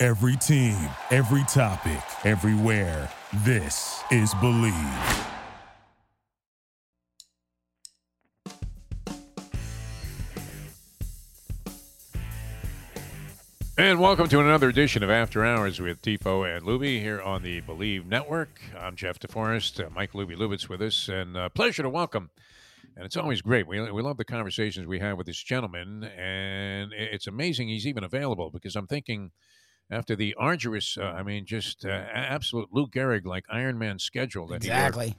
Every team, every topic, everywhere. This is Believe. And welcome to another edition of After Hours with Defo and Luby here on the Believe Network. I'm Jeff DeForest, uh, Mike Luby Lubitz with us, and uh, pleasure to welcome. And it's always great. We, we love the conversations we have with this gentleman, and it's amazing he's even available because I'm thinking after the arduous, uh, I mean, just uh, absolute Lou Gehrig like Iron Man schedule that exactly.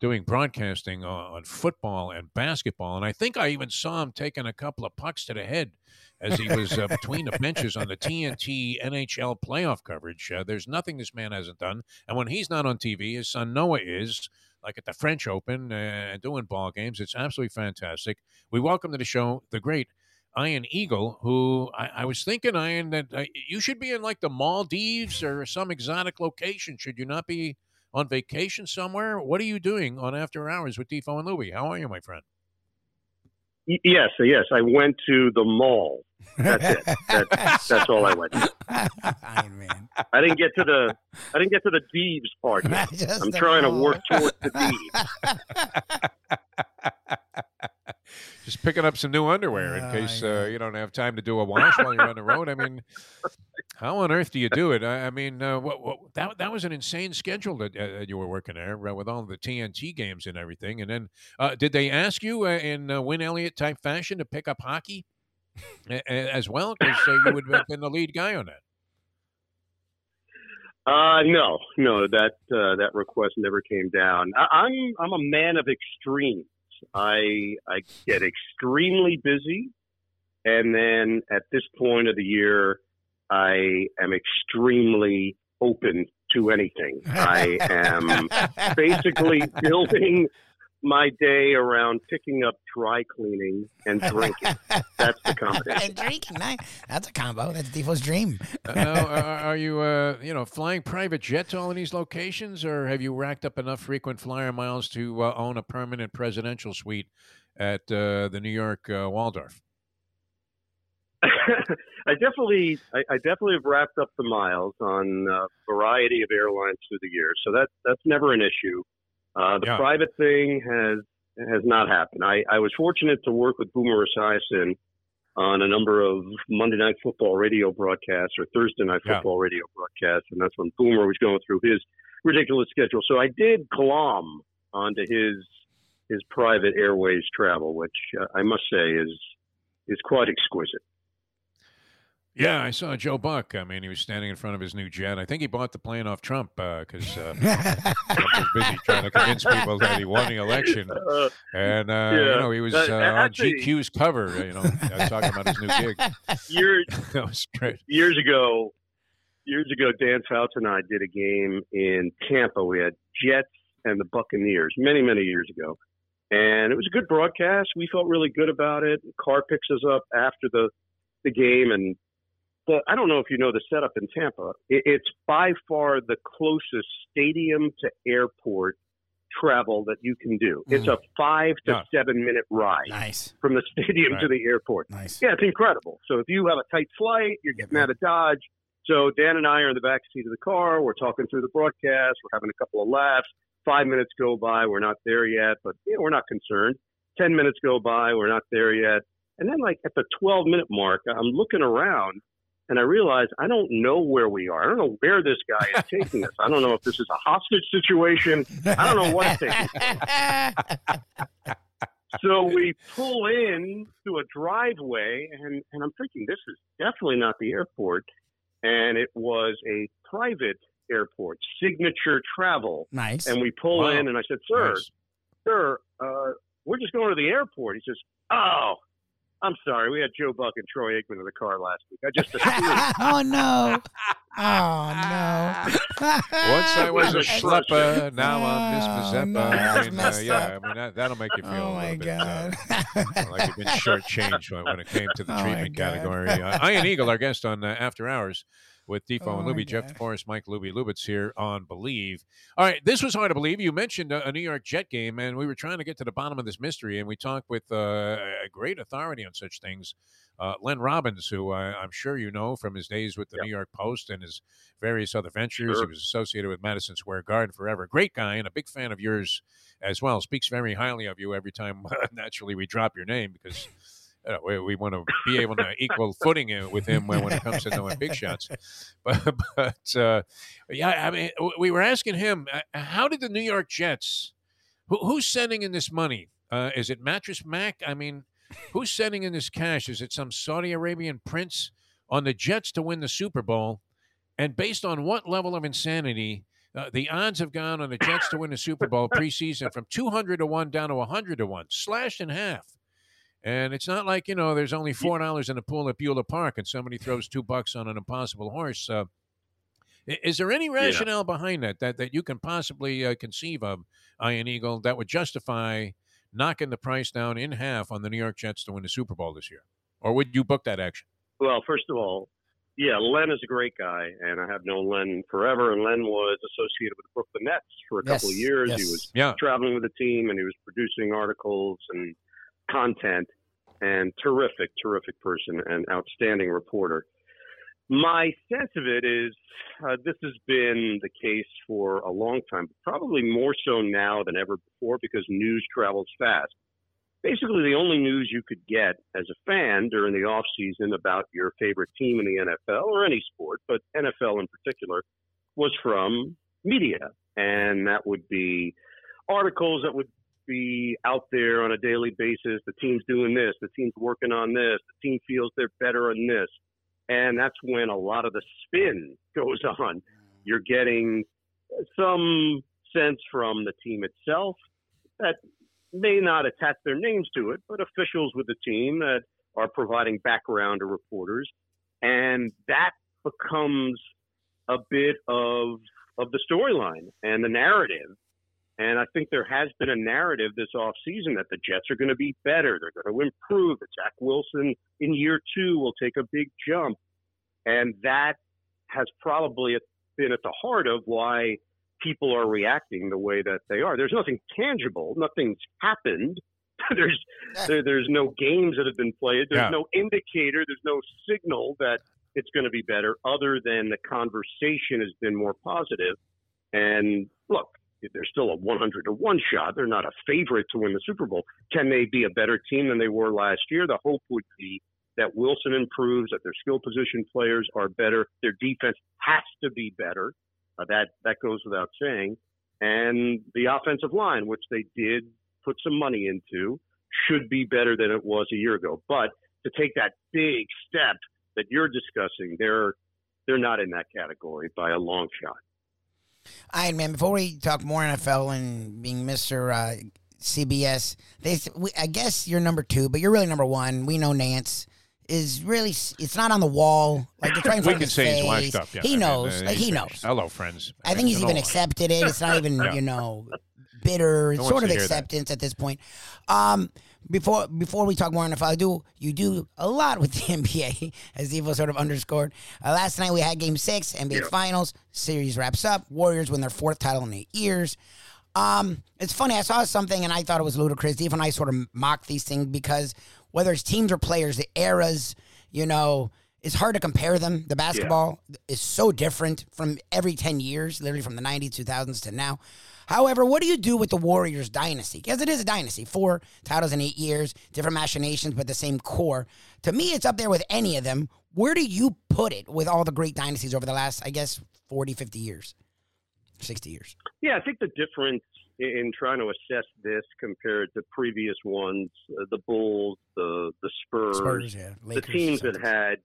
doing broadcasting on, on football and basketball, and I think I even saw him taking a couple of pucks to the head as he was uh, between the benches on the TNT NHL playoff coverage. Uh, there's nothing this man hasn't done, and when he's not on TV, his son Noah is. Like at the French Open and uh, doing ball games, it's absolutely fantastic. We welcome to the show the great Ian Eagle, who I, I was thinking, Ian, that uh, you should be in like the Maldives or some exotic location. Should you not be on vacation somewhere? What are you doing on After Hours with Defo and Louie? How are you, my friend? Yes, yes. I went to the mall. That's it. That's, that's all I went. To. Iron Man. I didn't get to the I didn't get to the Deeves part. Yet. I'm the trying to work towards the Deeves. Just picking up some new underwear in case yeah. uh, you don't have time to do a wash while you're on the road. I mean, how on earth do you do it? I, I mean, uh, what, what, that that was an insane schedule that uh, you were working there uh, with all the TNT games and everything. And then, uh, did they ask you uh, in uh, Win Elliott type fashion to pick up hockey a- a- as well? Because uh, you would have been the lead guy on that. Uh, no, no, that uh, that request never came down. I, I'm I'm a man of extremes. I I get extremely busy, and then at this point of the year, I am extremely open to anything. I am basically building my day around picking up dry cleaning and drinking. That's the combination. and drinking. Nice. That's a combo. That's Defo's dream. Uh, now, are, are you, uh, you know, flying private jet to all of these locations, or have you racked up enough frequent flyer miles to uh, own a permanent presidential suite at uh, the New York uh, Waldorf? I definitely, I, I definitely have wrapped up the miles on a variety of airlines through the years, so that that's never an issue. Uh, the Yeah. private thing has has not happened. I, I was fortunate to work with Boomer Esiason on a number of Monday Night Football radio broadcasts or Thursday Night Yeah. Football radio broadcasts, and that's when Boomer was going through his ridiculous schedule. So I did glom onto his his private airways travel, which uh, I must say is is quite exquisite. Yeah, I saw Joe Buck. I mean, he was standing in front of his new jet. I think he bought the plane off Trump because uh, Trump was busy trying to convince people that he won the election. Uh, And, uh, Yeah. you know, he was Uh, uh, on GQ's cover, you know, uh, talking about his new gig. years that was great. years ago, years ago, Dan Fouts and I did a game in Tampa. We had Jets and the Buccaneers many, many years ago, and it was a good broadcast. We felt really good about it. Car picks us up after the the game, and the, I don't know if you know the setup in Tampa. It, it's by far the closest stadium to airport travel that you can do. It's hmm. a five to Yeah. seven minute ride nice. from the stadium to the airport. Nice. Yeah, it's incredible. So if you have a tight flight, you're getting out of Dodge. So Dan and I are in the back seat of the car. We're talking through the broadcast. We're having a couple of laughs. Five minutes go by. We're not there yet, but you know, we're not concerned. Ten minutes go by. We're not there yet. And then, like at the 12 minute mark, I'm looking around and I realize I don't know where we are. I don't know where this guy is taking us. I don't know if this is a hostage situation. I don't know what it's taking. so we pull in to a driveway, and, and I'm thinking this is definitely not the airport. And it was a private airport, Signature Travel. nice. And we pull Wow. in, and I said, "Sir, Nice. sir, uh, we're just going to the airport." He says, "Oh, I'm sorry. We had Joe Buck and Troy Aikman in the car last week. I just oh no. Oh no. Once I was a That's schlepper, now I'm Miss Oh, Mazeppa. no, I mean, uh, yeah. I mean that, that'll make you feel Oh a my little bit uh, god. like you've been shortchanged when, when it came to the Oh, treatment category. Uh, Ian Eagle, our guest on uh, After Hours with Defo Oh, and Luby, Jeff God. DeForest, Mike Luby Lubitz here on Believe. All right, this was hard to believe. You mentioned a, a New York Jet game, and we were trying to get to the bottom of this mystery, and we talked with uh, a great authority on such things, uh, Lenn Robbins, who uh, I'm sure you know from his days with the Yeah. New York Post and his various other ventures. Sure. He was associated with Madison Square Garden forever. Great guy and a big fan of yours as well. Speaks very highly of you every time. naturally, we drop your name because you know, we, we want to be able to equal footing uh, with him when, when it comes to knowing big shots. But, but uh, yeah, I mean, we were asking him, uh, how did the New York Jets? Who, who's sending in this money? Uh, is it Mattress Mac? I mean, who's sending in this cash? Is it some Saudi Arabian prince on the Jets to win the Super Bowl? And based on what level of insanity, uh, the odds have gone on the Jets to win the Super Bowl preseason from 200 to 1 down to 100 to 1, slashed in half. And it's not like, you know, there's only $4 in the pool at Beulah Park and somebody throws two bucks on an impossible horse. Uh, is there any rationale behind that, that that you can possibly uh, conceive of, Iron Eagle, that would justify knocking the price down in half on the New York Jets to win the Super Bowl this year? Or would you book that action? Well, first of all, yeah, Len is a great guy, and I have known Len forever. And Len was associated with the Brooklyn Nets for a couple of years. yes. He was Yeah. traveling with the team, and he was producing articles and content. And terrific, terrific person and outstanding reporter. My sense of it is uh, this has been the case for a long time, probably more so now than ever before because news travels fast. Basically, the only news you could get as a fan during the off season about your favorite team in the NFL or any sport, but NFL in particular, was from media, and that would be articles that would be out there on a daily basis. The team's doing this, the team's working on this, the team feels they're better on this. And that's when a lot of the spin goes on. You're getting some sense from the team itself that may not attach their names to it, but officials with the team that are providing background to reporters. And that becomes a bit of of the storyline and the narrative. And I think there has been a narrative this offseason that the Jets are going to be better. They're going to improve. That Zach Wilson in year two will take a big jump. And that has probably been at the heart of why people are reacting the way that they are. There's nothing tangible. Nothing's happened. there's there, there's no games that have been played. There's Yeah. no indicator. There's no signal that it's going to be better, other than the conversation has been more positive. And look, they're still a 100 to one shot. They're not a favorite to win the Super Bowl. Can they be a better team than they were last year? The hope would be that Wilson improves, that their skill position players are better, their defense has to be better. Uh, that that goes without saying. And the offensive line, which they did put some money into, should be better than it was a year ago. But to take that big step that you're discussing, they're they're not in that category by a long shot. Iron Man, before we talk more NFL and being Mr. Uh, CBS, they, we, I guess you're number two, but you're really number one. We know Nance is really, it's not on the wall. Like it's right in We of can his say he's washed up. Yeah. I He mean, knows. uh, like he knows. Hello, friends. I think he's even accepted it. It's not even, Yeah. you know, bitter. It's No sort of acceptance at this point. Um, before before we talk more NFL, I do you do a lot with the NBA, as Defo sort of underscored. Uh, last night we had Game Six, NBA Finals series wraps up. Warriors win their fourth title in eight years. Um, it's funny. I saw something and I thought it was ludicrous. Defo and I sort of mock these things because whether it's teams or players, the eras, you know, it's hard to compare them. The basketball is so different from every 10 years, literally from the 90s, 2000s to now. However, what do you do with the Warriors dynasty? Because it is a dynasty. Four titles in eight years, different machinations, but the same core. To me, it's up there with any of them. Where do you put it with all the great dynasties over the last, I guess, 40, 50 years? 60 years. Yeah, I think the difference in in trying to assess this compared to previous ones, uh, the Bulls, the the Spurs, Spurs, yeah. the teams that had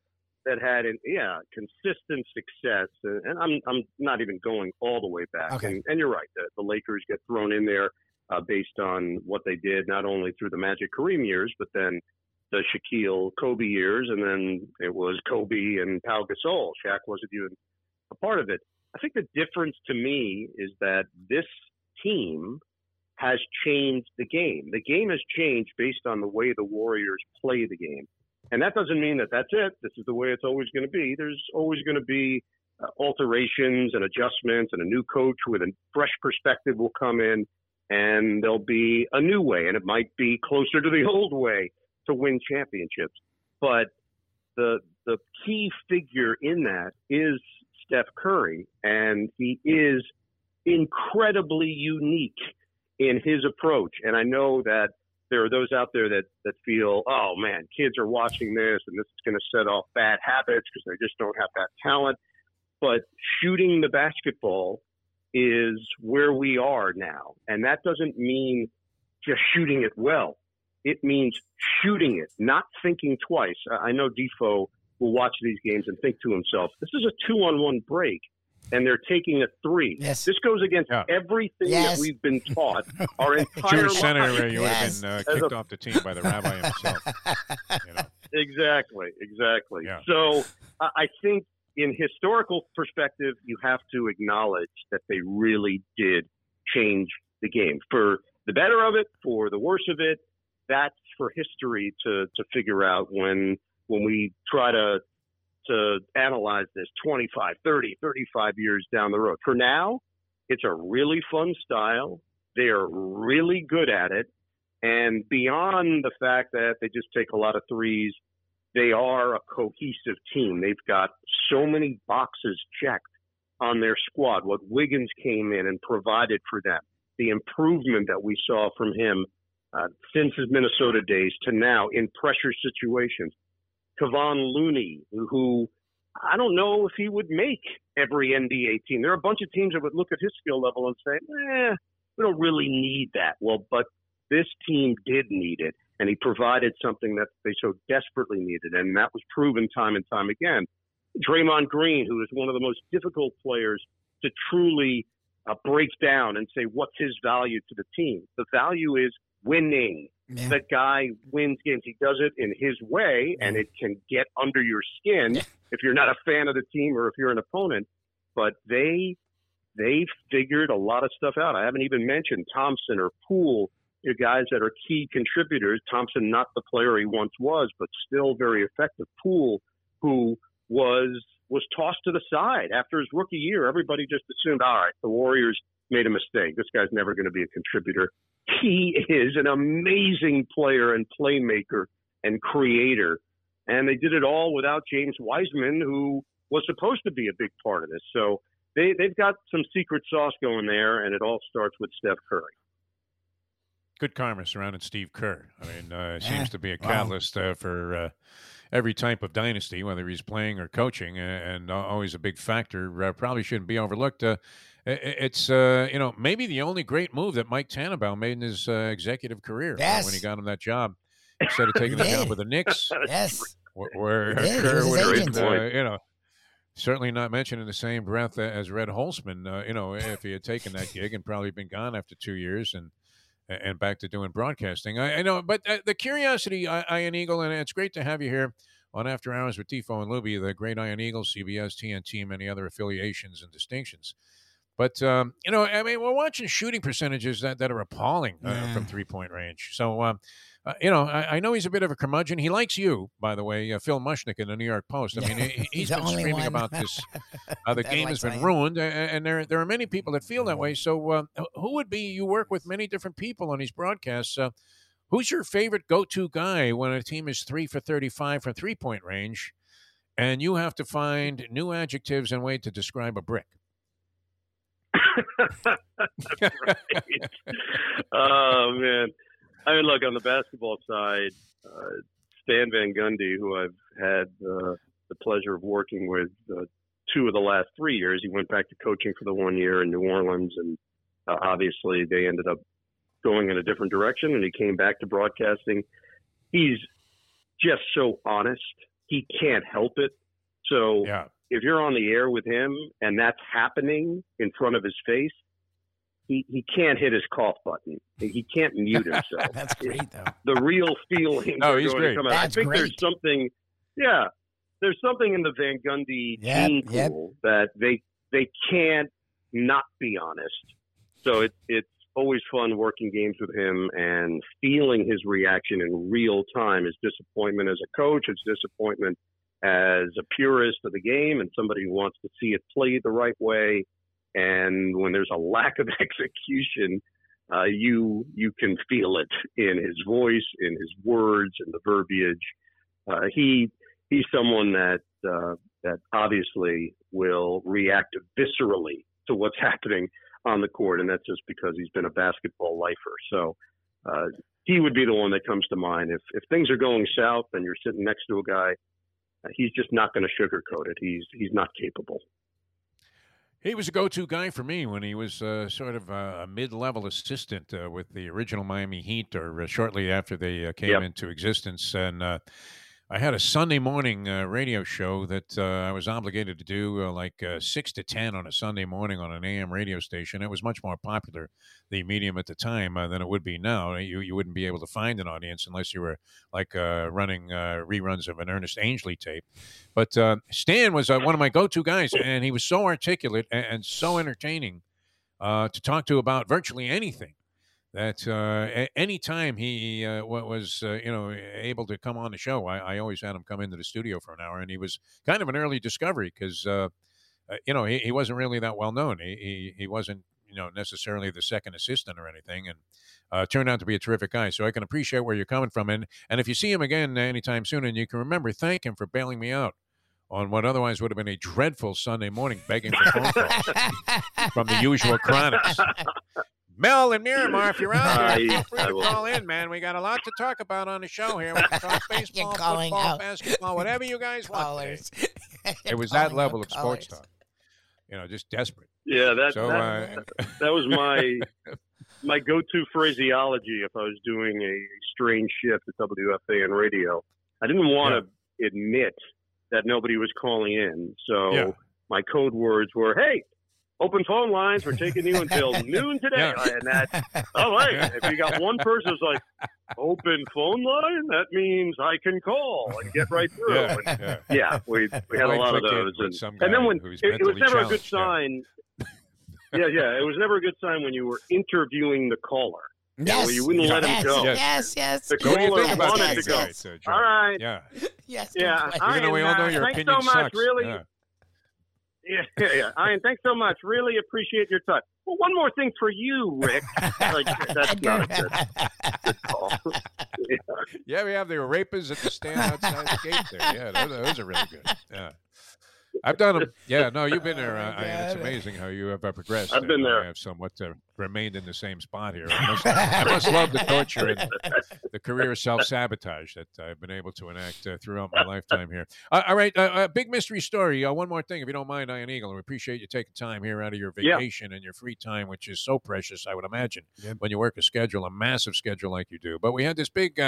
that had an, yeah consistent success, and, and I'm I'm not even going all the way back. Okay. And, and you're right, the, the Lakers get thrown in there uh, based on what they did, not only through the Magic Kareem years, but then the Shaquille Kobe years, and then it was Kobe and Pau Gasol. Shaq wasn't even a part of it. I think the difference to me is that this team has changed the game. The game has changed based on the way the Warriors play the game. And that doesn't mean that that's it. This is the way it's always going to be. There's always going to be uh, alterations and adjustments, and a new coach with a fresh perspective will come in, and there'll be a new way, and it might be closer to the old way to win championships. But the the key figure in that is Steph Curry, and he is incredibly unique in his approach. And I know that there are those out there that, that feel, oh man, kids are watching this and this is going to set off bad habits because they just don't have that talent. But shooting the basketball is where we are now. And that doesn't mean just shooting it well. It means shooting it, not thinking twice. I know Defo will watch these games and think to himself, this is a two on one break and they're taking a three. Yes. This goes against Yeah. everything Yes. that we've been taught our entire Jewish senator, lives. you Yes. would have been uh, kicked a- off the team by the rabbi himself. You know? Exactly, exactly. Yeah. So I I think in historical perspective, you have to acknowledge that they really did change the game for the better of it, for the worse of it. That's for history to to figure out when when we try to to analyze this 25, 30, 35 years down the road. For now, it's a really fun style. They're really good at it. And beyond the fact that they just take a lot of threes, they are a cohesive team. They've got so many boxes checked on their squad. What Wiggins came in and provided for them, the improvement that we saw from him uh, since his Minnesota days to now in pressure situations. Kevon Looney, who I don't know if he would make every NBA team. There are a bunch of teams that would look at his skill level and say, eh, we don't really need that. Well, but this team did need it, and he provided something that they so desperately needed, and that was proven time and time again. Draymond Green, who is one of the most difficult players to truly uh, break down and say what's his value to the team. The value is winning. Yeah. That guy wins games. He does it in his way, and it can get under your skin if you're not a fan of the team or if you're an opponent. But they they figured a lot of stuff out. I haven't even mentioned Thompson or Poole, the guys that are key contributors. Thompson, not the player he once was, but still very effective. Poole, who was was tossed to the side after his rookie year. Everybody just assumed, all right, the Warriors made a mistake. This guy's never going to be a contributor. He is an amazing player and playmaker and creator. And they did it all without James Wiseman, who was supposed to be a big part of this. So they, they've got some secret sauce going there, and it all starts with Steph Curry. Good karma surrounding Steve Kerr. I mean, uh, Yeah. seems to be a Wow. catalyst uh, for uh, every type of dynasty, whether he's playing or coaching, uh, and uh, always a big factor. Uh, probably shouldn't be overlooked. I- i- it's uh, you know maybe the only great move that Mike Tannenbaum made in his uh, executive career Yes. when he got him that job. Instead of taking the job with the Knicks, Yes. where, where He Kerr was his would have agent. been, uh, you know, certainly not mentioned in the same breath as Red Holzman. Uh, you know, if he had taken that gig and probably been gone after two years and and back to doing broadcasting. I, I know, but uh, the curiosity, I, Iron Eagle, and it's great to have you here on After Hours with Defo and Luby, the great Iron Eagle, CBS, TNT, many other affiliations and distinctions. But um, you know, I mean, we're watching shooting percentages that, that are appalling uh, Yeah. from three point range. So, um, uh, you know, I, I know he's a bit of a curmudgeon. He likes you, by the way, uh, Phil Mushnick in the New York Post. I mean, he, He's been screaming one. about this. Uh, the game has been ruined, and there there are many people that feel that way. So, uh, who would be? You work with many different people on these broadcasts. Uh, who's your favorite go-to guy when a team is three for thirty-five from three-point range, and you have to find new adjectives and way to describe a brick? oh man, I mean, look on the basketball side, uh, Stan Van Gundy, who I've had uh, the pleasure of working with uh, two of the last three years. He went back to coaching for the one year in New Orleans, and uh, obviously they ended up going in a different direction, and he came back to broadcasting. He's just so honest; he can't help it. So Yeah, if you're on the air with him and that's happening in front of his face, he, he can't hit his cough button. He can't mute himself. That's great, though. the real feeling. No, are he's great. come out. That's I think there's something, yeah, there's something in the Van Gundy Yep, gene yep. pool that they they can't not be honest. So it, it's always fun working games with him and feeling his reaction in real time. His disappointment as a coach, his disappointment as a purist of the game, and somebody who wants to see it played the right way. And when there's a lack of execution, uh, you you can feel it in his voice, in his words, in the verbiage. Uh, he he's someone that uh, that obviously will react viscerally to what's happening on the court, and that's just because he's been a basketball lifer. So uh, he would be the one that comes to mind. If if things are going south and you're sitting next to a guy, he's just not going to sugarcoat it. He's he's not capable. He was a go-to guy for me when he was uh, sort of a, mid-level assistant uh, with the original Miami Heat, or uh, shortly after they uh, came Yep. into existence. And uh, I had a Sunday morning uh, radio show that uh, I was obligated to do, uh, like uh, six to ten on a Sunday morning on an AM radio station. It was much more popular, the medium at the time, uh, than it would be now. You you wouldn't be able to find an audience unless you were like uh, running reruns of an Ernest Angley tape. But Stan was one of my go-to guys, and he was so articulate and, and so entertaining to talk to about virtually anything. That uh, any time he uh, was, uh, you know, able to come on the show, I, I always had him come into the studio for an hour, and he was kind of an early discovery because, uh, uh, you know, he, he wasn't really that well known. He, he he wasn't, you know, necessarily the second assistant or anything, and uh, turned out to be a terrific guy. So I can appreciate where you're coming from, and and if you see him again anytime soon, and you can remember, thank him for bailing me out on what otherwise would have been a dreadful Sunday morning begging for phone calls from the usual chronics. Mel and Miramar, if you're out there, feel free to call in, man. We got a lot to talk about on the show here. We can talk baseball, calling football, out basketball, whatever you guys want. It was that level out of sports talk. You know, just desperate. Yeah, that So, that, uh, that was my my go-to phraseology if I was doing a strange shift at WFAN radio. I didn't want to admit that nobody was calling in, so Yeah. my code words were, "Hey, open phone lines. We're taking you until noon today." Yeah. And that, oh wait, if you got one person who's like, "Open phone line," that means I can call and get right through. yeah, And yeah. yeah, we we had a lot of those, and, and then when it, it was never a good challenged, yeah. sign. Yeah, yeah, it was never a good sign when you were interviewing the caller. Yes. you wouldn't let him yes, go. Yes, yes. The So what do you caller think wanted that to go. guy, uh, All right. Yeah. yes. Yeah, good I- Even though we all know your thanks opinion so much, sucks. really. Yeah. Yeah, yeah, yeah. Ian, thanks so much. Really appreciate your time. Well, one more thing for you, Rick. like, that's not a good, good call. yeah. Yeah, we have the rapers at the stand outside the gate there. Yeah, those, those are really good. Yeah. I've done them. Yeah, no, you've been there. Oh, Uh, my It's amazing how you have uh, progressed. I've been there. I have somewhat uh, remained in the same spot here. I must, I must love the torture and the career self sabotage that I've been able to enact uh, throughout my lifetime here. Uh, all right, uh, uh, big mystery story. Uh, one more thing, if you don't mind, Ian Eagle. We appreciate you taking time here out of your Yeah. vacation and your free time, which is so precious, I would imagine, Yep. when you work a schedule, a massive schedule like you do. But we had this big.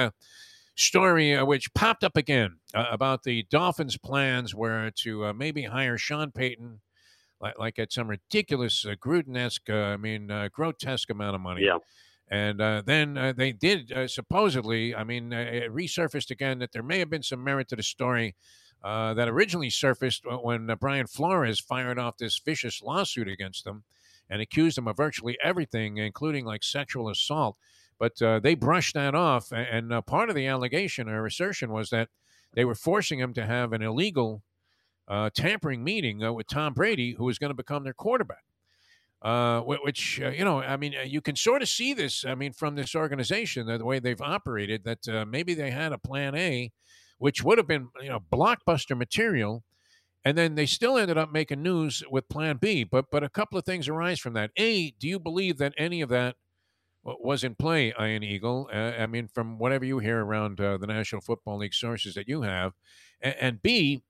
Story uh, which popped up again uh, about the Dolphins' plans were to uh, maybe hire Sean Payton, like, like at some ridiculous, uh, Gruden-esque, uh, I mean, uh, grotesque amount of money. Yeah. And uh, then uh, they did uh, supposedly, I mean, uh, it resurfaced again that there may have been some merit to the story uh, that originally surfaced when uh, Brian Flores fired off this vicious lawsuit against them and accused them of virtually everything, including like sexual assault. But uh, they brushed that off, and uh, part of the allegation or assertion was that they were forcing him to have an illegal uh, tampering meeting uh, with Tom Brady, who was going to become their quarterback. Uh, which uh, you know, I mean, you can sort of see this. I mean, from this organization, the way they've operated, that maybe they had a plan A, which would have been you know blockbuster material, and then they still ended up making news with Plan B. But but a couple of things arise from that. A, do you believe that any of that was in play, Iron Eagle? Uh, I mean, from whatever you hear around uh, the National Football League sources that you have, and, and B,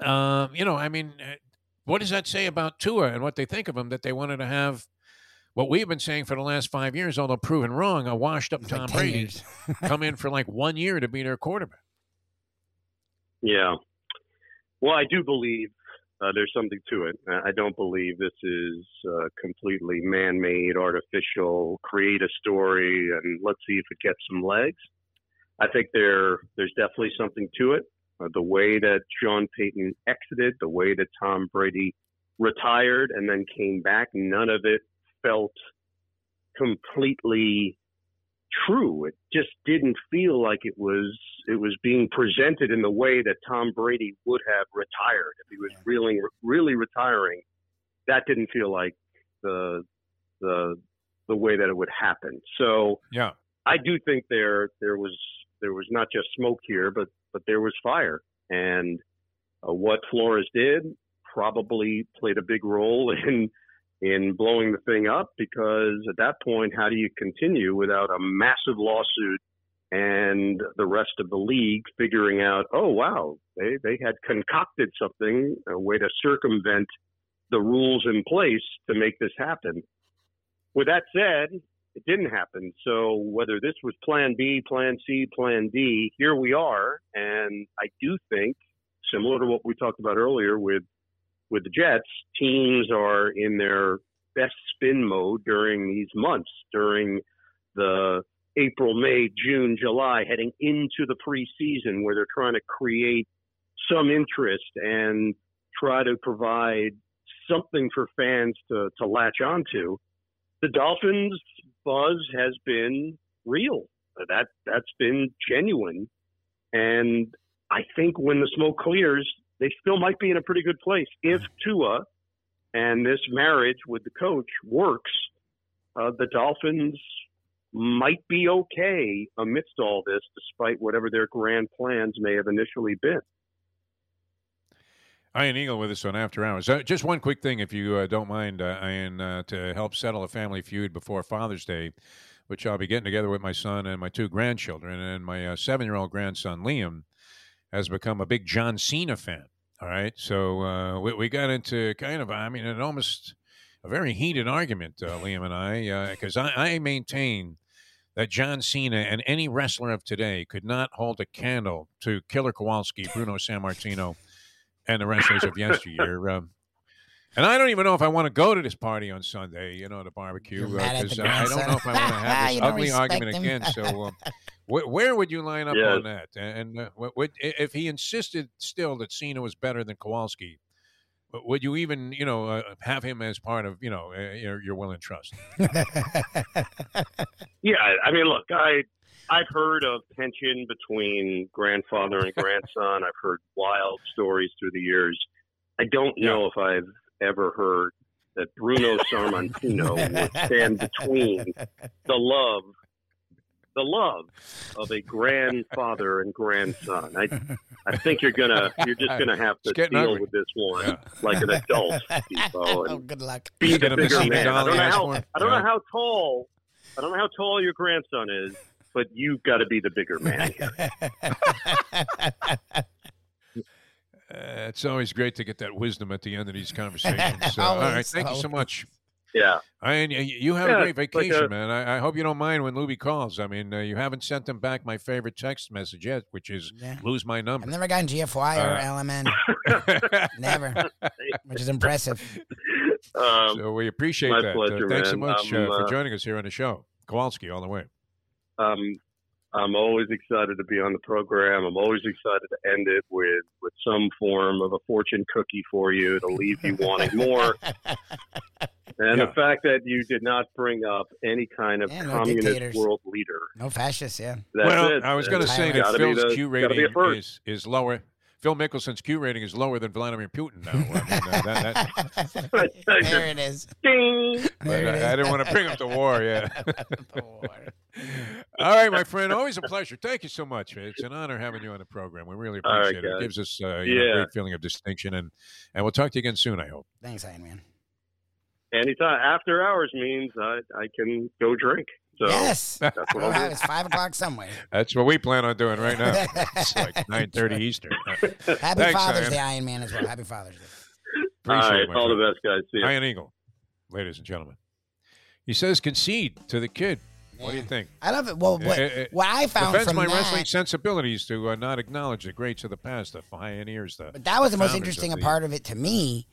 um, you know, I mean, uh, what does that say about Tua and what they think of him that they wanted to have? What we've been saying for the last five years, although proven wrong, a washed-up It's like Tom 10 Brady come in for like one year to be their quarterback. Yeah. Well, I do believe uh, there's something to it. I I don't believe this is uh, completely man-made, artificial. Create a story and let's see if it gets some legs. I think there there's definitely something to it. Uh, the way that Sean Payton exited, the way that Tom Brady retired and then came back, none of it felt completely true. It just didn't feel like it was it was being presented in the way that Tom Brady would have retired if he was really really retiring. That didn't feel like the the the way that it would happen. So Yeah. I do think there there was there was not just smoke here, but but there was fire, and uh, what Flores did probably played a big role in in blowing the thing up because at that point, how do you continue without a massive lawsuit and the rest of the league figuring out, oh wow, they they had concocted something, a way to circumvent the rules in place to make this happen. With that said, it didn't happen. So whether this was plan B, plan C, plan D, here we are. And I do think, similar to what we talked about earlier with with the Jets, teams are in their best spin mode during these months, during the April, May, June, July, heading into the preseason where they're trying to create some interest and try to provide something for fans to, to latch onto. The Dolphins buzz has been real. That that's been genuine, and I think when the smoke clears, they still might be in a pretty good place if Tua and this marriage with the coach works. Uh, the Dolphins might be okay amidst all this, despite whatever their grand plans may have initially been. Ian Eagle with us on After Hours. Uh, just one quick thing, if you uh, don't mind, uh, Ian, uh, to help settle a family feud before Father's Day, which I'll be getting together with my son and my two grandchildren. And my uh, seven year old grandson, Liam, has become a big John Cena fan. All right. So uh, we, we got into kind of, I mean, an almost a very heated argument, uh, Liam and I, because I, I maintain that John Cena and any wrestler of today could not hold a candle to Killer Kowalski, Bruno Sammartino and the wrestlers of yesteryear. Um, and I don't even know if I want to go to this party on Sunday, you know, the barbecue, You're mad at because the I don't know if I want to have this ugly argument again. So, um, wh- where would you line up Yeah. on that? And uh, what, what, if he insisted still that Cena was better than Kowalski, would you even, you know, uh, have him as part of, you know, uh, your, your will and trust? Yeah, I mean, look, I I've heard of tension between grandfather and grandson. I've heard wild stories through the years. I don't know if I've ever heard that Bruno Sammartino would stand between the love, the love of a grandfather and grandson. I I think you're gonna you're just gonna have to deal ugly. with this one Yeah. like an adult, Steve-O, oh, good luck. be the Get the bigger man. I don't know how? I don't Yeah. know how tall I don't know how tall your grandson is, but you've got to be the bigger man. Uh, it's always great to get that wisdom at the end of these conversations. So, all right, Always, thank you so much. Yeah. I, y- you have Yeah, a great it's like vacation, a- man. I, I hope you don't mind when Luby calls. I mean, uh, you haven't sent him back my favorite text message yet, which is Yeah. lose my number. I've number. never gotten GFY or Uh, LMN. Never. Which is impressive. Um, so we appreciate my that. pleasure, uh, thanks so much I'm, uh, for uh, joining us here on the show. Kowalski, all the way. um, I'm always excited to be on the program. I'm always excited to end it with, with some form of a fortune cookie for you to leave you wanting more. And Yeah. the fact that you did not bring up any kind of Yeah, no communist dictators. world leader. No fascists, yeah. That's well, it. I was going to say that gotta Phil's the- Q gotta be a rating is, is lower. Phil Mickelson's Q rating is lower than Vladimir Putin now. I mean, uh, that, that, there it is. Ding! There it is. I, I didn't want to bring up the war. Yeah. The war. All right, my friend. Always a pleasure. Thank you so much. It's an honor having you on the program. We really All right, appreciate it. It guys. gives us uh, you know, a great feeling of distinction, and and we'll talk to you again soon. I hope. Thanks, Iron Man. Anytime after hours means I, I can go drink. So yes. that's what I'll do. it's five o'clock somewhere. That's what we plan on doing right now. it's like nine thirty Eastern. Happy Thanks, Father's Ian. Day, Iron Man, as well. Happy Father's Day. All Appreciate right, it, all friend. the best, guys. See you. Iron Eagle, ladies and gentlemen. He says concede to the kid. What do you think? I love it. Well, what, uh, what I found Defends from my that, wrestling sensibilities to uh, not acknowledge the greats of the past, the pioneers, the but that was the most interesting of the- part of it to me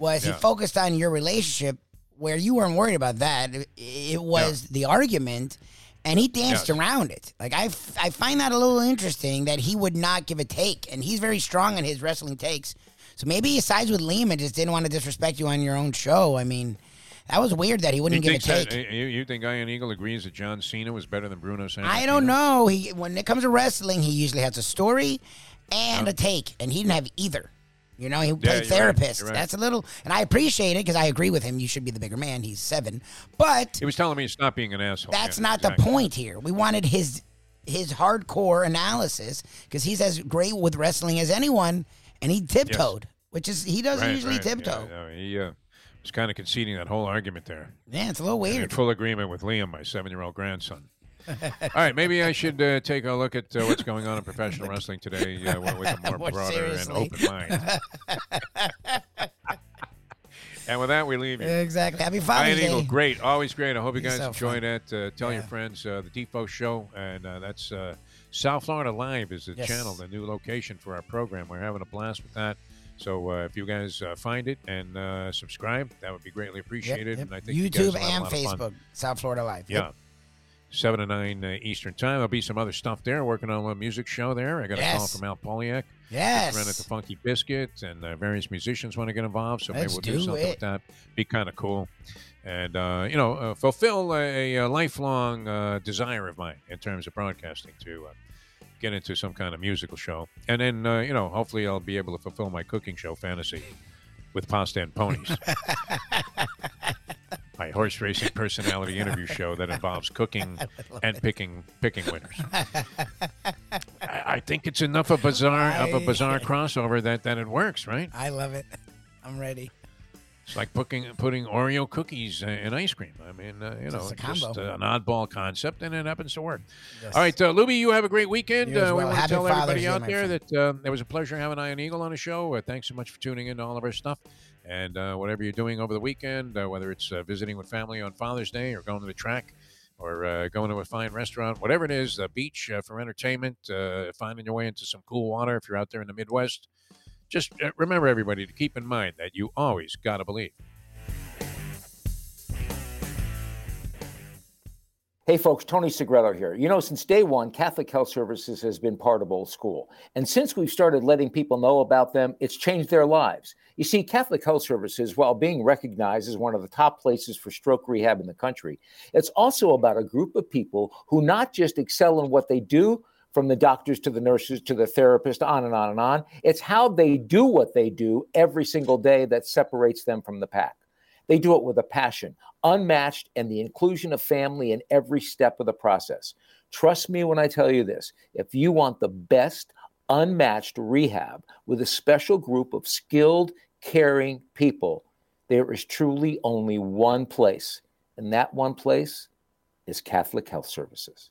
was Yeah. he focused on your relationship where you weren't worried about that. It, it was the argument, and he danced Yes. around it. Like I, f- I find that a little interesting that he would not give a take, and he's very strong in his wrestling takes. So maybe he sides with Liam and just didn't want to disrespect you on your own show. I mean, that was weird that he He wouldn't give a thinks that, take. uh, you, you think Iron Eagle agrees that John Cena was better than Bruno Sammartino? I don't know. He when it comes to wrestling, he usually has a story and a take, and he didn't have either. You know, he played you're right. therapist. Right. That's a little, and I appreciate it because I agree with him. You should be the bigger man. He's seven, but He was telling me to stop being an asshole. that's Yeah, not exactly. the point here. We wanted his his hardcore analysis because he's as great with wrestling as anyone, and he tiptoed, which is he doesn't Right, usually tiptoe. Yeah, he uh, was kind of conceding that whole argument there. Yeah, it's a little weird. full agreement with Liam, my seven-year-old grandson. All right, maybe I should uh, take a look at uh, what's going on in professional wrestling today uh, with a more, More broader seriously. and open mind. and with that, we leave you. Exactly. Happy Father's Eagle, Day. great, always great. I hope you guys so enjoyed fun. it. Uh, tell your friends uh, the Defo Show, and uh, that's uh, South Florida Live is the Yes. channel, the new location for our program. We're having a blast with that. So uh, if you guys uh, find it and uh, subscribe, that would be greatly appreciated. yep. And I think YouTube and lot of fun. Facebook, South Florida Live. Yeah. Yep. Seven to nine uh, Eastern time. There'll be some other stuff there. Working on a music show there. I got a call from Al Poliak. Yes. Run at the Funky Biscuit, and uh, various musicians want to get involved. So Let's maybe we'll do, do something it. with that. Be kind of cool, and uh, you know, uh, fulfill a, a lifelong uh, desire of mine in terms of broadcasting to uh, get into some kind of musical show, and then uh, you know, hopefully, I'll be able to fulfill my cooking show fantasy with pasta and ponies. horse racing personality interview show that involves cooking and picking picking winners. I, I think it's enough of a bizarre of a bizarre crossover that, that it works, right? I love it. I'm ready. It's like putting putting Oreo cookies in ice cream. I mean, uh, you know, It's a just uh, an oddball concept, and it happens to work. Yes. All right, uh, Luby, you have a great weekend. Uh, we well. want to tell Father's everybody Day, out there friend. that uh, it was a pleasure having Iron Eagle on the show. Uh, thanks so much for tuning in to all of our stuff. And uh, whatever you're doing over the weekend, uh, whether it's uh, visiting with family on Father's Day or going to the track or uh, going to a fine restaurant, whatever it is, the beach uh, for entertainment, uh, finding your way into some cool water if you're out there in the Midwest. Just uh, remember, everybody, to keep in mind that you always got to believe. Hey folks, Tony Segreto here. You know, since day one, Catholic Health Services has been part of Old School. And since we've started letting people know about them, it's changed their lives. You see, Catholic Health Services, while being recognized as one of the top places for stroke rehab in the country, it's also about a group of people who not just excel in what they do, from the doctors to the nurses to the therapist, on and on and on. It's how they do what they do every single day that separates them from the pack. They do it with a passion, unmatched, and the inclusion of family in every step of the process. Trust me when I tell you this if you want the best, unmatched rehab with a special group of skilled, caring people, there is truly only one place, and that one place is Catholic Health Services.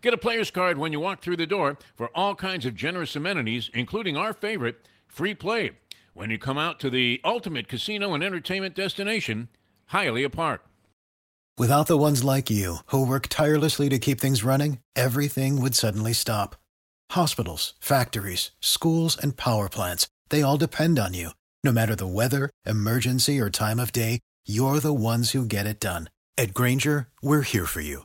Get a player's card when you walk through the door for all kinds of generous amenities, including our favorite, free play, when you come out to the ultimate casino and entertainment destination, Hialeah Park. Without the ones like you, who work tirelessly to keep things running, everything would suddenly stop. Hospitals, factories, schools, and power plants, they all depend on you. No matter the weather, emergency, or time of day, you're the ones who get it done. At Grainger, we're here for you